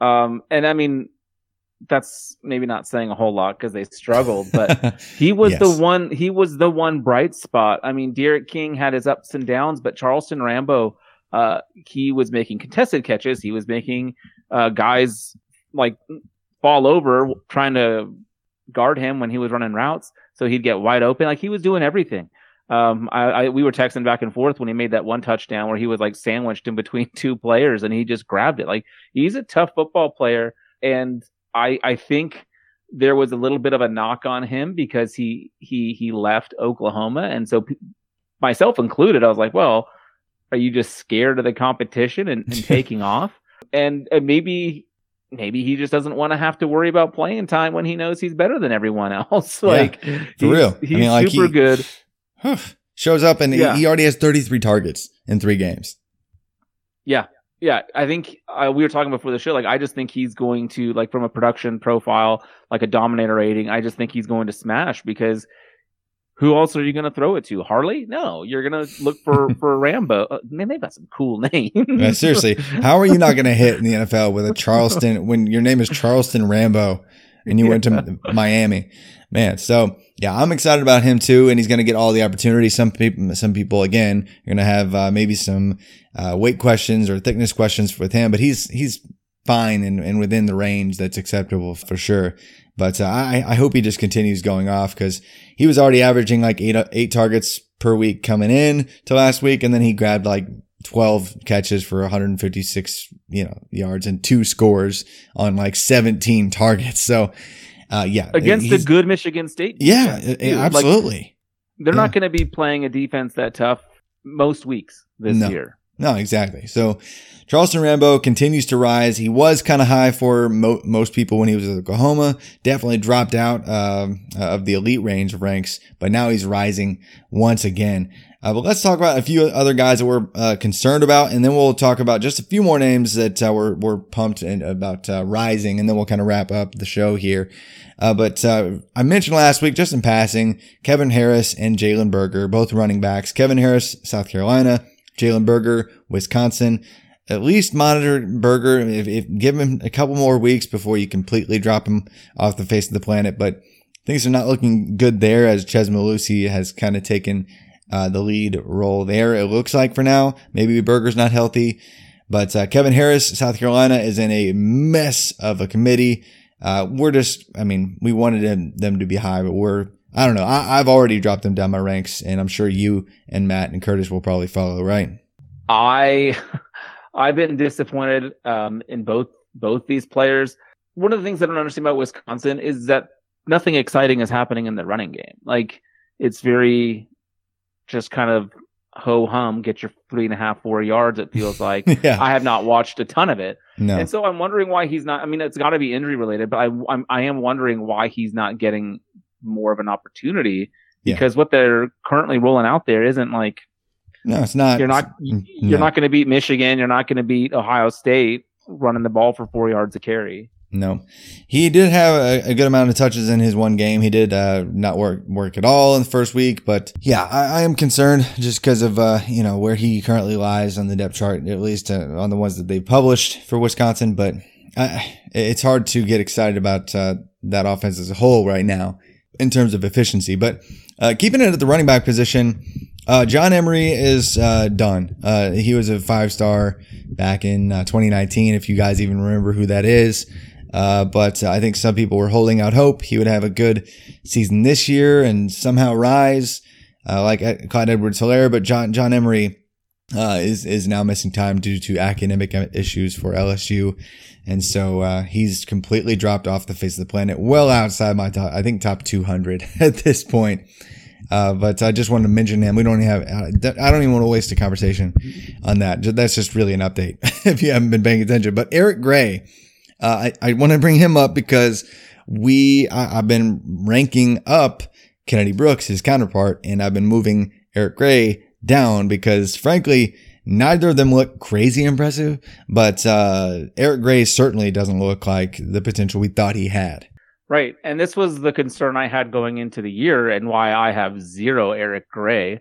Um, and I mean, that's maybe not saying a whole lot because they struggled, but [LAUGHS] he was Yes. the one. He was the one bright spot. I mean, D'Eriq King had his ups and downs, but Charleston Rambo, uh, he was making contested catches. He was making uh, guys like fall over trying to guard him when he was running routes, so he'd get wide open. Like he was doing everything. Um, I, I we were texting back and forth when he made that one touchdown where he was like sandwiched in between [LAUGHS] two players and he just grabbed it. Like he's a tough football player, and I I think there was a little bit of a knock on him because he he he left Oklahoma, and so p- myself included, I was like, well, are you just scared of the competition and, and [LAUGHS] taking off? And, and maybe maybe he just doesn't want to have to worry about playing time when he knows he's better than everyone [LAUGHS] else. like for he's, real. he's I mean, like super he- good. [SIGHS] Shows up and he- Yeah. he already has 33 targets in three games. Yeah. Yeah, I think uh, we were talking before the show. Like, I just think he's going to, like, from a production profile, like a dominator rating. I just think he's going to smash because who else are you going to throw it to? Harley? No, you're going to look for [LAUGHS] for Rambo. Uh, man, they've got some cool [LAUGHS] names. Yeah, seriously, how are you not going to hit in the NFL with a [LAUGHS] Charleston when your name is Charleston Rambo and you went to [LAUGHS] Miami? Man, so yeah, I'm excited about him too, and he's going to get all the opportunities. Some people, some people again, are going to have uh, maybe some uh, weight questions or thickness questions with him, but he's he's fine and, and within the range that's acceptable for sure. But uh, I I hope he just continues going off because he was already averaging like eight eight targets per week coming in to last week, and then he grabbed like 12 catches for 156 you know yards and two scores on like 17 targets. So uh, yeah, Against the good Michigan State. yeah, uh, too. Like, absolutely. they're Yeah. not going to be playing a defense that tough most weeks this No. year. No, exactly. So Charleston Rambo continues to rise. He was kind of high for mo- most people when he was at Oklahoma. Definitely dropped out um, of the elite range of ranks, but now he's rising once again. Uh, but let's talk about a few other guys that we're uh, concerned about, and then we'll talk about just a few more names that uh, we're, we're pumped in, about uh, rising, and then we'll kind of wrap up the show here. Uh, but uh, I mentioned last week, just in passing, Kevin Harris and Jalen Berger, both running backs. Kevin Harris, South Carolina. Jalen Berger, Wisconsin. At least monitor Berger. If, if give him a couple more weeks before you completely drop him off the face of the planet. But things are not looking good there as Chez Mellusi has kind of taken uh, the lead role there. It looks like for now. Maybe Berger's not healthy, but uh, Kevin Harris, South Carolina, is in a mess of a committee. Uh, we're just, I mean, we wanted them, them to be high, but we're, I don't know. I, I've already dropped them down my ranks, and I'm sure you and Matt and Curtis will probably follow, right? I [LAUGHS] I've been disappointed um, in both both these players. One of the things I don't understand about Wisconsin is that nothing exciting is happening in the running game. Like it's very just kind of ho hum, get your three and a half, four yards. It feels [LAUGHS] like yeah. I have not watched a ton of it, No. and so I'm wondering why he's not. I mean, it's got to be injury related, but I I'm, I am wondering why he's not getting more of an opportunity Yeah. because what they're currently rolling out there isn't like No, it's not. you're not Mm, you're no. not going to beat Michigan. You're not going to beat Ohio State running the ball for four yards a carry. No, he did have a, a good amount of touches in his one game. He did uh, not work work at all in the first week, but yeah, I, I am concerned just because of uh, you know where he currently lies on the depth chart, at least uh, on the ones that they published for Wisconsin. But it's hard to get excited about uh, that offense as a whole right now in terms of efficiency. But uh, keeping it at the running back position, uh, John Emery is uh, done. Uh, he was a five star back in uh, 2019, if you guys even remember who that is. Uh, but I think some people were holding out hope he would have a good season this year and somehow rise, uh, like uh, Clyde Edwards Helaire. But John, John Emery, uh, is, is now missing time due to academic issues for LSU. And so, uh, he's completely dropped off the face of the planet, well outside my top, I think top 200 [LAUGHS] at this point. Uh, but I just wanted to mention him. We don't have, I don't even want to waste a conversation on that. That's just really an update [LAUGHS] if you haven't been paying attention. But Eric Gray, uh, I, I want to bring him up because we, I, I've been ranking up Kennedy Brooks, his counterpart, and I've been moving Eric Gray down because frankly, neither of them look crazy impressive, but, uh, Eric Gray certainly doesn't look like the potential we thought he had. Right. And this was the concern I had going into the year and why I have zero Eric Gray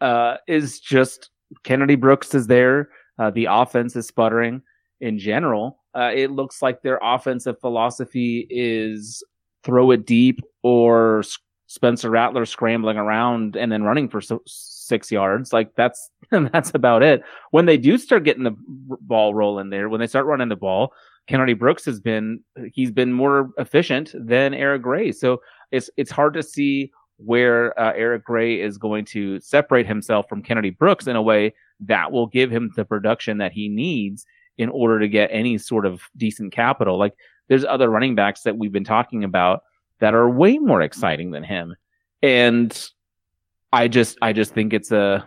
uh, is just Kennedy Brooks is there. Uh, the offense is sputtering in general. Uh, it looks like their offensive philosophy is throw it deep or Spencer Rattler scrambling around and then running for so- six yards. Like that's [LAUGHS] that's about it. When they do start getting the ball rolling there, when they start running the ball, Kennedy Brooks has been he's been more efficient than Eric Gray. So it's it's hard to see where uh, Eric Gray is going to separate himself from Kennedy Brooks in a way that will give him the production that he needs in order to get any sort of decent capital. Like there's other running backs that we've been talking about that are way more exciting than him. And I just I just think it's a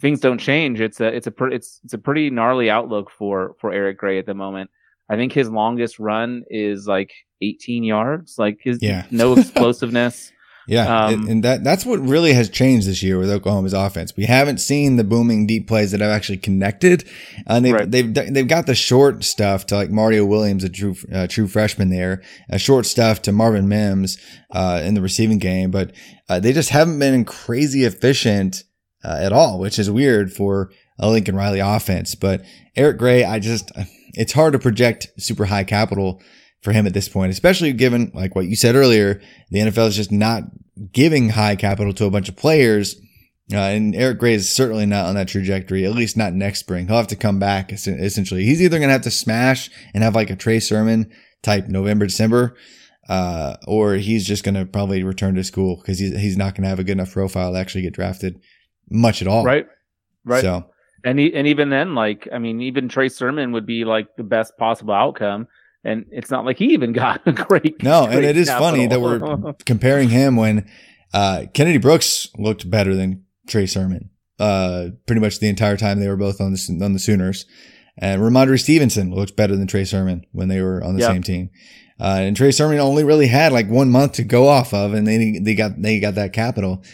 things don't change. It's a it's a pre- it's it's a pretty gnarly outlook for for Eric Gray at the moment. I think his longest run is like 18 yards. Like his Yeah. no [LAUGHS] explosiveness. Yeah, Um, and- that that's what really has changed this year with Oklahoma's offense. We haven't seen the booming deep plays that have actually connected, and they've Right. they've they've got the short stuff to like Mario Williams, a true uh, true freshman there, a short stuff to Marvin Mims uh, in the receiving game, but uh, they just haven't been crazy efficient uh, at all, which is weird for a Lincoln Riley offense. But Eric Gray, I just it's hard to project super high capital for him at this point, especially given like what you said earlier, the NFL is just not giving high capital to a bunch of players. Uh, and Eric Gray is certainly not on that trajectory, at least not next spring. He'll have to come back essentially. He's either going to have to smash and have like a Trey Sermon type November, December, uh, or he's just going to probably return to school because he's, he's not going to have a good enough profile to actually get drafted much at all. Right. Right. So, And he, and even then, like I mean, even Trey Sermon would be like the best possible outcome. And it's not like he even got a [LAUGHS] great. No, and great it is funny that we're [LAUGHS] comparing him when uh, Kennedy Brooks looked better than Trey Sermon. Uh, pretty much the entire time they were both on the on the Sooners, and Rhamondre Stevenson looked better than Trey Sermon when they were on the Yeah. same team. Uh, and Trey Sermon only really had like one month to go off of, and they they got they got that capital.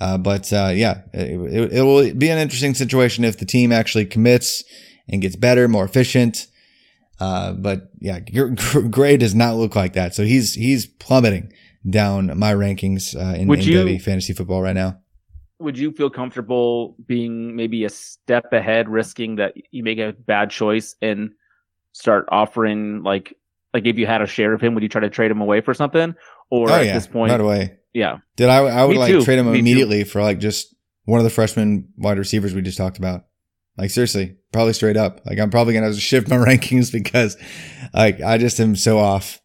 Uh, but uh, yeah, it, it, it will be an interesting situation if the team actually commits and gets better, more efficient. Uh, but yeah, Gr- Gr- Gray does not look like that. So he's he's plummeting down my rankings uh, in, Would in you- fantasy football right now. Would you feel comfortable being maybe a step ahead, risking that you make a bad choice and start offering like like if you had a share of him, would you try to trade him away for something? Or oh at yeah, this point, right away. yeah, Did I? I would Me like too. trade him Me too. immediately for like just one of the freshman wide receivers we just talked about. Like seriously, probably straight up. Like I'm probably gonna shift my [LAUGHS] rankings because like I just am so off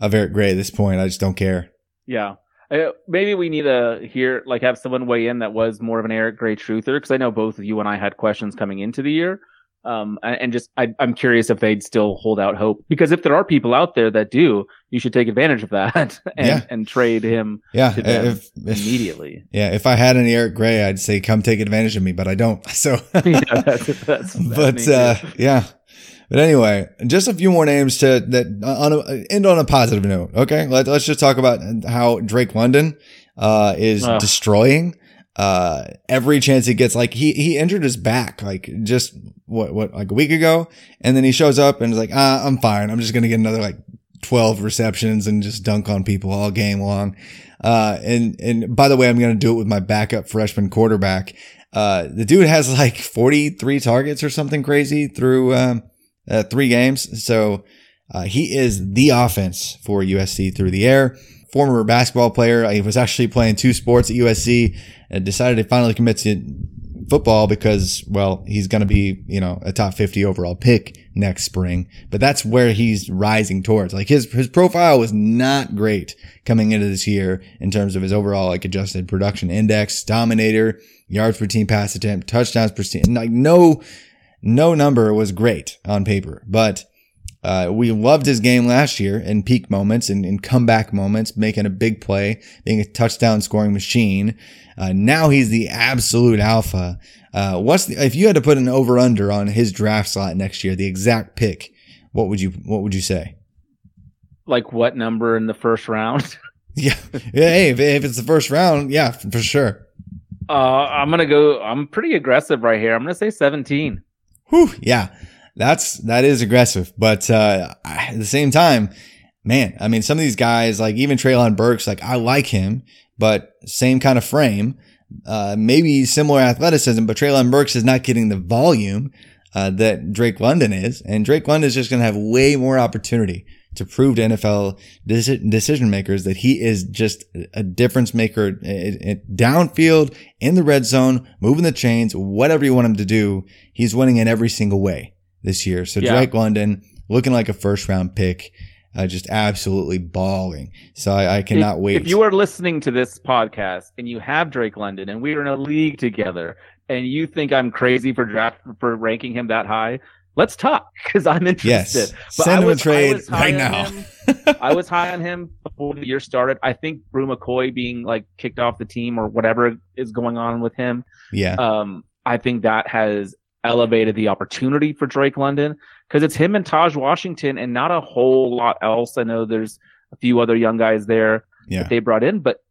of Eric Gray at this point. I just don't care. Yeah. Uh, maybe we need to hear, like, have someone weigh in that was more of an Eric Gray truther, because I know both of you and I had questions coming into the year. Um, and, just, I, I'm curious if they'd still hold out hope. Because if there are people out there that do, you should take advantage of that [LAUGHS] and, Yeah. and trade him Yeah, to them if, if immediately. yeah, if I had any Eric Gray, I'd say come take advantage of me, but I don't. [LAUGHS] So [LAUGHS] yeah, that's, that's, but uh, yeah. But anyway, just a few more names to that on a, end on a positive note. Okay, Let, let's just talk about how Drake London uh, is Ugh. destroying uh, every chance he gets. Like he he injured his back like just what what like a week ago, and then he shows up and is like, ah, I'm fine. I'm just gonna get another like 12 receptions and just dunk on people all game long. Uh, and, and by the way, I'm to do it with my backup freshman quarterback. Uh, the dude has like 43 targets or something crazy through, um, uh, three games. So, uh, he is the offense for USC through the air. Former basketball player. He was actually playing two sports at USC and decided to finally commit to football because, well, he's going to be, you know, a top 50 overall pick next spring. But that's where he's rising towards. Like his, his profile was not great coming into this year in terms of his overall, like adjusted production index, dominator, yards per team pass attempt, touchdowns per team. Like no, no number was great on paper, but uh, we loved his game last year in peak moments and in comeback moments, making a big play, being a touchdown scoring machine. Uh, now he's the absolute alpha. Uh, what's the, if you had to put an over under on his draft slot next year, the exact pick, what would you, what would you say? like, what number in the first round? [LAUGHS] Yeah. yeah hey, if, if it's the first round, yeah, for sure. Uh, I'm going to go, I'm pretty aggressive right here. I'm going to say 17. Whew, yeah, that's that is aggressive, but uh, at the same time, man, I mean, some of these guys, like even Treylon Burks, like I like him, but same kind of frame, uh, maybe similar athleticism, but Treylon Burks is not getting the volume uh, that Drake London is, and Drake London is just going to have way more opportunity to prove to NFL decision makers that he is just a difference maker downfield in the red zone, moving the chains, whatever you want him to do. He's winning in every single way this year. So Yeah. Drake London looking like a first round pick, uh, just absolutely balling. So I, I cannot if, wait. If you are listening to this podcast and you have Drake London and we are in a league together and you think I'm crazy for draft for ranking him that high, let's talk [LAUGHS] because I'm interested. yes, send him a trade right now. [LAUGHS] I was high on him before the year started. I think Bru McCoy being like kicked off the team or whatever is going on with him. yeah. Um, I think that has elevated the opportunity for Drake London because it's him and Tahj Washington and not a whole lot else. I know there's a few other young guys there Yeah. that they brought in, but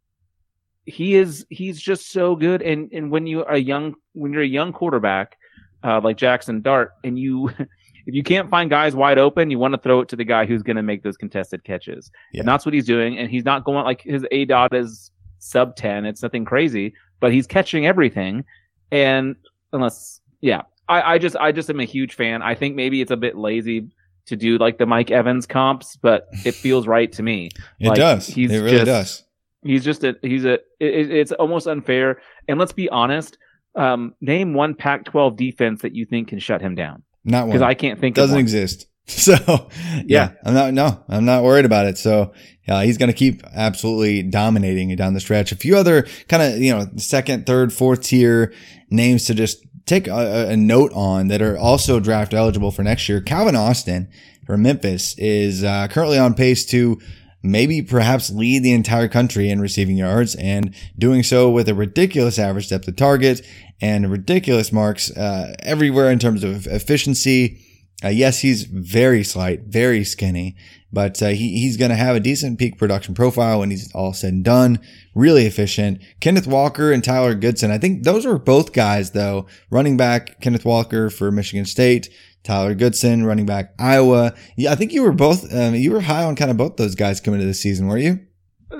he is he's just so good. And and when you are a young when you're a young quarterback uh, like Jaxson Dart, and you [LAUGHS] if you can't find guys wide open, you want to throw it to the guy who's going to make those contested catches, Yeah. and that's what he's doing. And he's not going like his aDOT is sub ten; it's nothing crazy, but he's catching everything. And unless, yeah, I, I just I just am a huge fan. I think maybe it's a bit lazy to do like the Mike Evans comps, but it [LAUGHS] feels right to me. It Like, does. he's it really just- does. He's just a he's a it, it's almost unfair. And let's be honest. Um, name one Pac-12 defense that you think can shut him down Not one because. I can't think of it. doesn't exist. [LAUGHS] So yeah, Yeah. I'm not no, I'm not worried about it. So uh, he's going to keep absolutely dominating it down the stretch. A few other kind of you know second, third, fourth tier names to just take a, a note on that are also draft eligible for next year. Calvin Austin from Memphis is uh, currently on pace to maybe perhaps lead the entire country in receiving yards and doing so with a ridiculous average depth of target and ridiculous marks uh, everywhere in terms of efficiency. Uh, yes, he's very slight, very skinny, but uh, he, he's going to have a decent peak production profile when he's all said and done. Really efficient. Kenneth Walker and Tyler Goodson. I think those were both guys, though. Running back Kenneth Walker for Michigan State, Tyler Goodson, running back Iowa. Yeah, I think you were both. Um, you were high on kind of both those guys coming into the season, were you?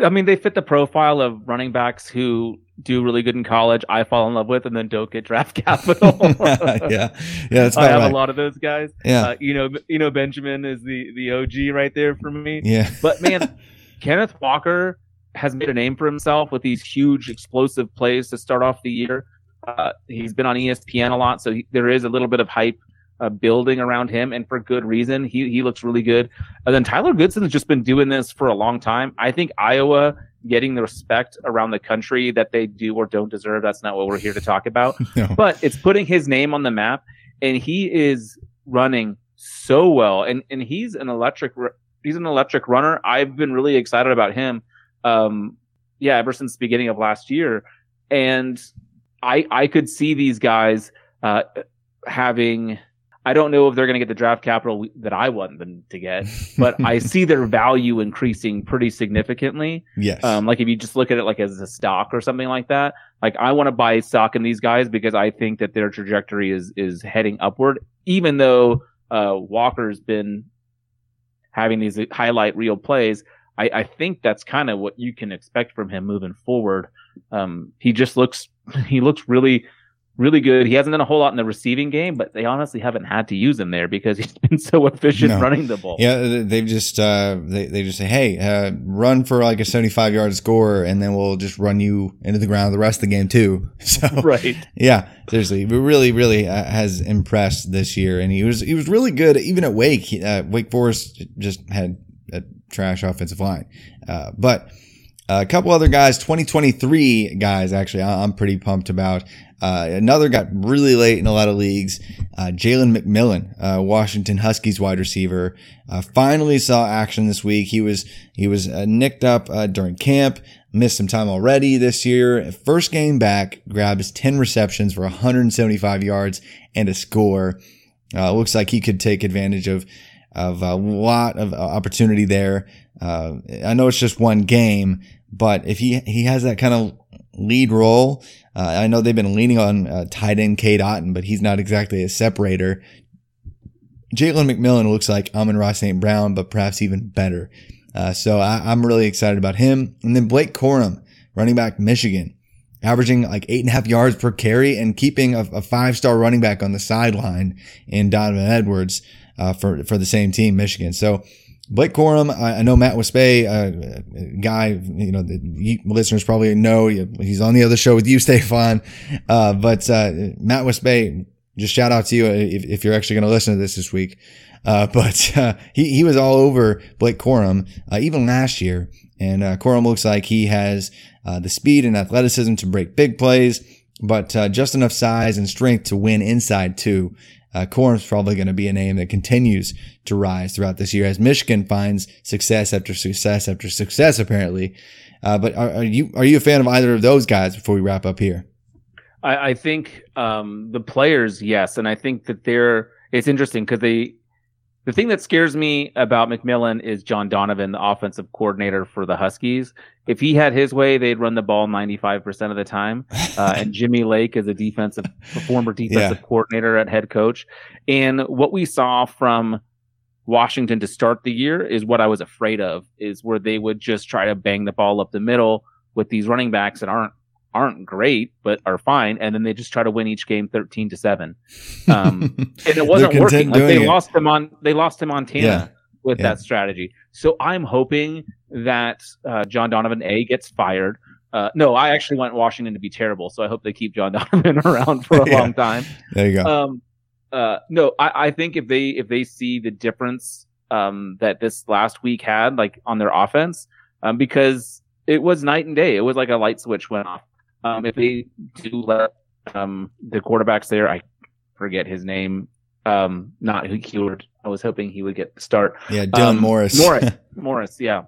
I mean, they fit the profile of running backs who do really good in college. I fall in love with, and then don't get draft [LAUGHS] capital. [LAUGHS] yeah, yeah, that's I have right. a lot of those guys. Yeah, Uh, you know, you know, Benjamin is the the OG right there for me. yeah, But man, [LAUGHS] Kenneth Walker has made a name for himself with these huge explosive plays to start off the year. Uh, he's been on ESPN a lot, so he, there is a little bit of hype uh, building around him, and for good reason. He he looks really good. And then Tyler Goodson has just been doing this for a long time. I think Iowa getting the respect around the country that they do or don't deserve. That's not what we're here to talk about. [LAUGHS] No. But it's putting his name on the map, and he is running so well, and and he's an electric. He's an electric runner. I've been really excited about him. Um, yeah, ever since the beginning of last year, and I I could see these guys uh, having. I don't know if they're going to get the draft capital that I want them to get, but I [LAUGHS] see their value increasing pretty significantly. yes, Um, like if you just look at it like as a stock or something like that, like I want to buy stock in these guys because I think that their trajectory is is heading upward. Even though uh, Walker's been having these highlight reel plays, I, I think that's kind of what you can expect from him moving forward. Um, he just looks [LAUGHS] he looks really really good. He hasn't done a whole lot in the receiving game, but they honestly haven't had to use him there because [LAUGHS] he's been so efficient No. running the ball. Yeah, they've just uh, they they just say, hey, uh, run for like a seventy-five yard score, and then we'll just run you into the ground the rest of the game too. [LAUGHS] So [LAUGHS] Right. yeah, seriously, but really, really uh, has impressed this year, and he was he was really good even at Wake. He, uh, Wake Forest just had a trash offensive line, uh, but. A couple other guys, 2023 guys, actually, I'm pretty pumped about. Uh, another got really late in a lot of leagues. Uh, Jalen McMillan, uh, Washington Huskies wide receiver, uh, finally saw action this week. He was he was uh, nicked up uh, during camp, missed some time already this year. First game back, grabs 10 receptions for 175 yards and a score. Looks like he could take advantage of of a lot of opportunity there. I know it's just one game, but if he he has that kind of lead role, uh, I know they've been leaning on uh, tight end Cade Otton, but he's not exactly a separator. Jalen McMillan looks like Amon-Ra St. Brown, but perhaps even better. Uh, so I, I'm really excited about him. And then Blake Corum, running back Michigan, averaging like eight and a half yards per carry and keeping a, a five star running back on the sideline in Donovan Edwards uh, for for the same team, Michigan. So Blake Corum, I, I know Matt Wispay, uh, a guy, you know, the listeners probably know he's on the other show with you, [LAUGHS] Stefan. Uh, but uh, Matt Wispay, just shout out to you if, if you're actually going to listen to this this week. Uh, [LAUGHS] but uh, he he was all over Blake Corum uh, even last year, and uh, Corum looks like he has uh, the speed and athleticism to break big plays, but uh, just enough size and strength to win inside too. Uh, Corum's probably going to be a name that continues to rise throughout this year as Michigan finds success after success after success, apparently. Uh, but are, are you are you a fan of either of those guys? Before we wrap up here, I, I think um, the players, yes, and I think that they're. It's interesting because they. The thing that scares me about McMillan is John Donovan, the offensive coordinator for the Huskies. If he had his way, they'd run the ball 95% of the time. Uh, and [LAUGHS] Jimmy Lake is a defensive, a former defensive yeah. coordinator at head coach. And what we saw from Washington to start the year is what I was afraid of, is where they would just try to bang the ball up the middle with these running backs that aren't aren't great, but are fine. And then they just try to win each game 13 to seven. Um, [LAUGHS] and it wasn't working. Like they it. lost him on, they lost him Montana yeah. with yeah. that strategy. So I'm hoping that uh, John Donovan A gets fired. Uh, no, I actually want Washington to be terrible. So I hope they keep John [LAUGHS] Donovan around for a [LAUGHS] yeah. long time. There you go. Um, uh, no, I, I think if they, if they see the difference, um, that this last week had like on their offense, um, because it was night and day. It was like a light switch went off um, if they do let um, the quarterbacks there, I forget his name. Um, not Huard. I was hoping he would get the start. Yeah, Dylan um, Morris. Morris. [LAUGHS] Morris. Yeah.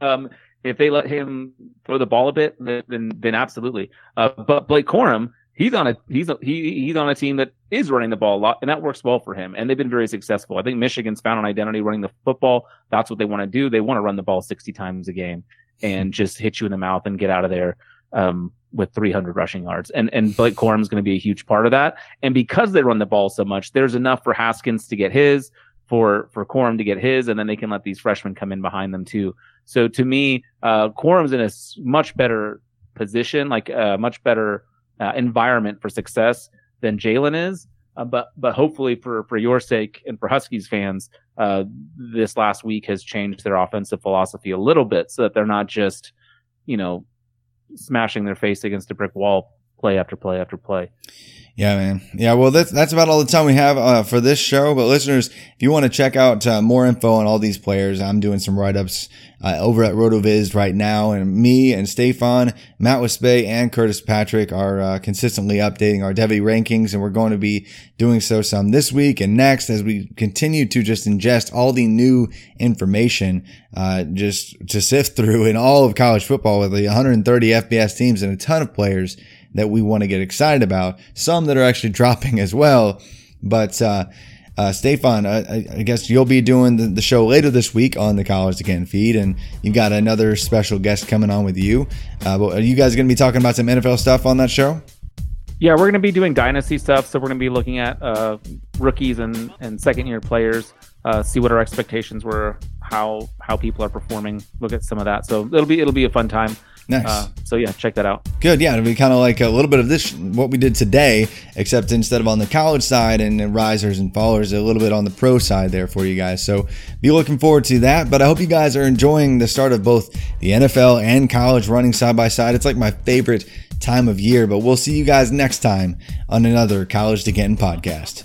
Um, if they let him throw the ball a bit, then then absolutely. Uh, but Blake Corum, he's on a he's a, he he's on a team that is running the ball a lot, and that works well for him. And they've been very successful. I think Michigan's found an identity running the football. That's what they want to do. They want to run the ball sixty times a game and just hit you in the mouth and get out of there. Um, with 300 rushing yards. And and Blake Corum is going to be a huge part of that. And because they run the ball so much, there's enough for Haskins to get his, for for Corum to get his, and then they can let these freshmen come in behind them too. So to me, uh, Corum's in a much better position, like a much better uh, environment for success than Jalen is. Uh, but but hopefully for for your sake and for Huskies fans, uh, this last week has changed their offensive philosophy a little bit, so that they're not just you know smashing their face against a brick wall play after play after play. Yeah, man. Yeah, well, that's that's about all the time we have uh, for this show. But listeners, if you want to check out uh, more info on all these players, I'm doing some write ups uh, over at RotoViz right now, and me and Stefan, Matt Wispe, and Curtis Patrick are uh, consistently updating our Devy rankings, and we're going to be doing so some this week and next as we continue to just ingest all the new information, uh, just to sift through in all of college football with the 130 FBS teams and a ton of players that we want to get excited about. Some that are actually [LAUGHS] dropping as well. But, uh, uh, Stefan, I, I, guess you'll be doing the, the, show later this week on the College Again feed, and you've got another special guest coming on with you. Uh, but are you guys going to be talking about some NFL stuff on that show? Yeah, we're going to be doing dynasty stuff. So we're going to be looking at uh, rookies and, and second year players, uh, see what our expectations were, how how people are performing. Look at some of that. So it'll be it'll be a fun time. Nice. Uh, so yeah, check that out. Good. Yeah, it'll be kind of like a little bit of this what we did today, except instead of on the college side and, risers and fallers, a little bit on the pro side there for you guys. So be looking forward to that. But I hope you guys are enjoying the start of both the NFL and college running side by side. It's like my favorite time of year. But we'll see you guys next time on another College to Canton podcast.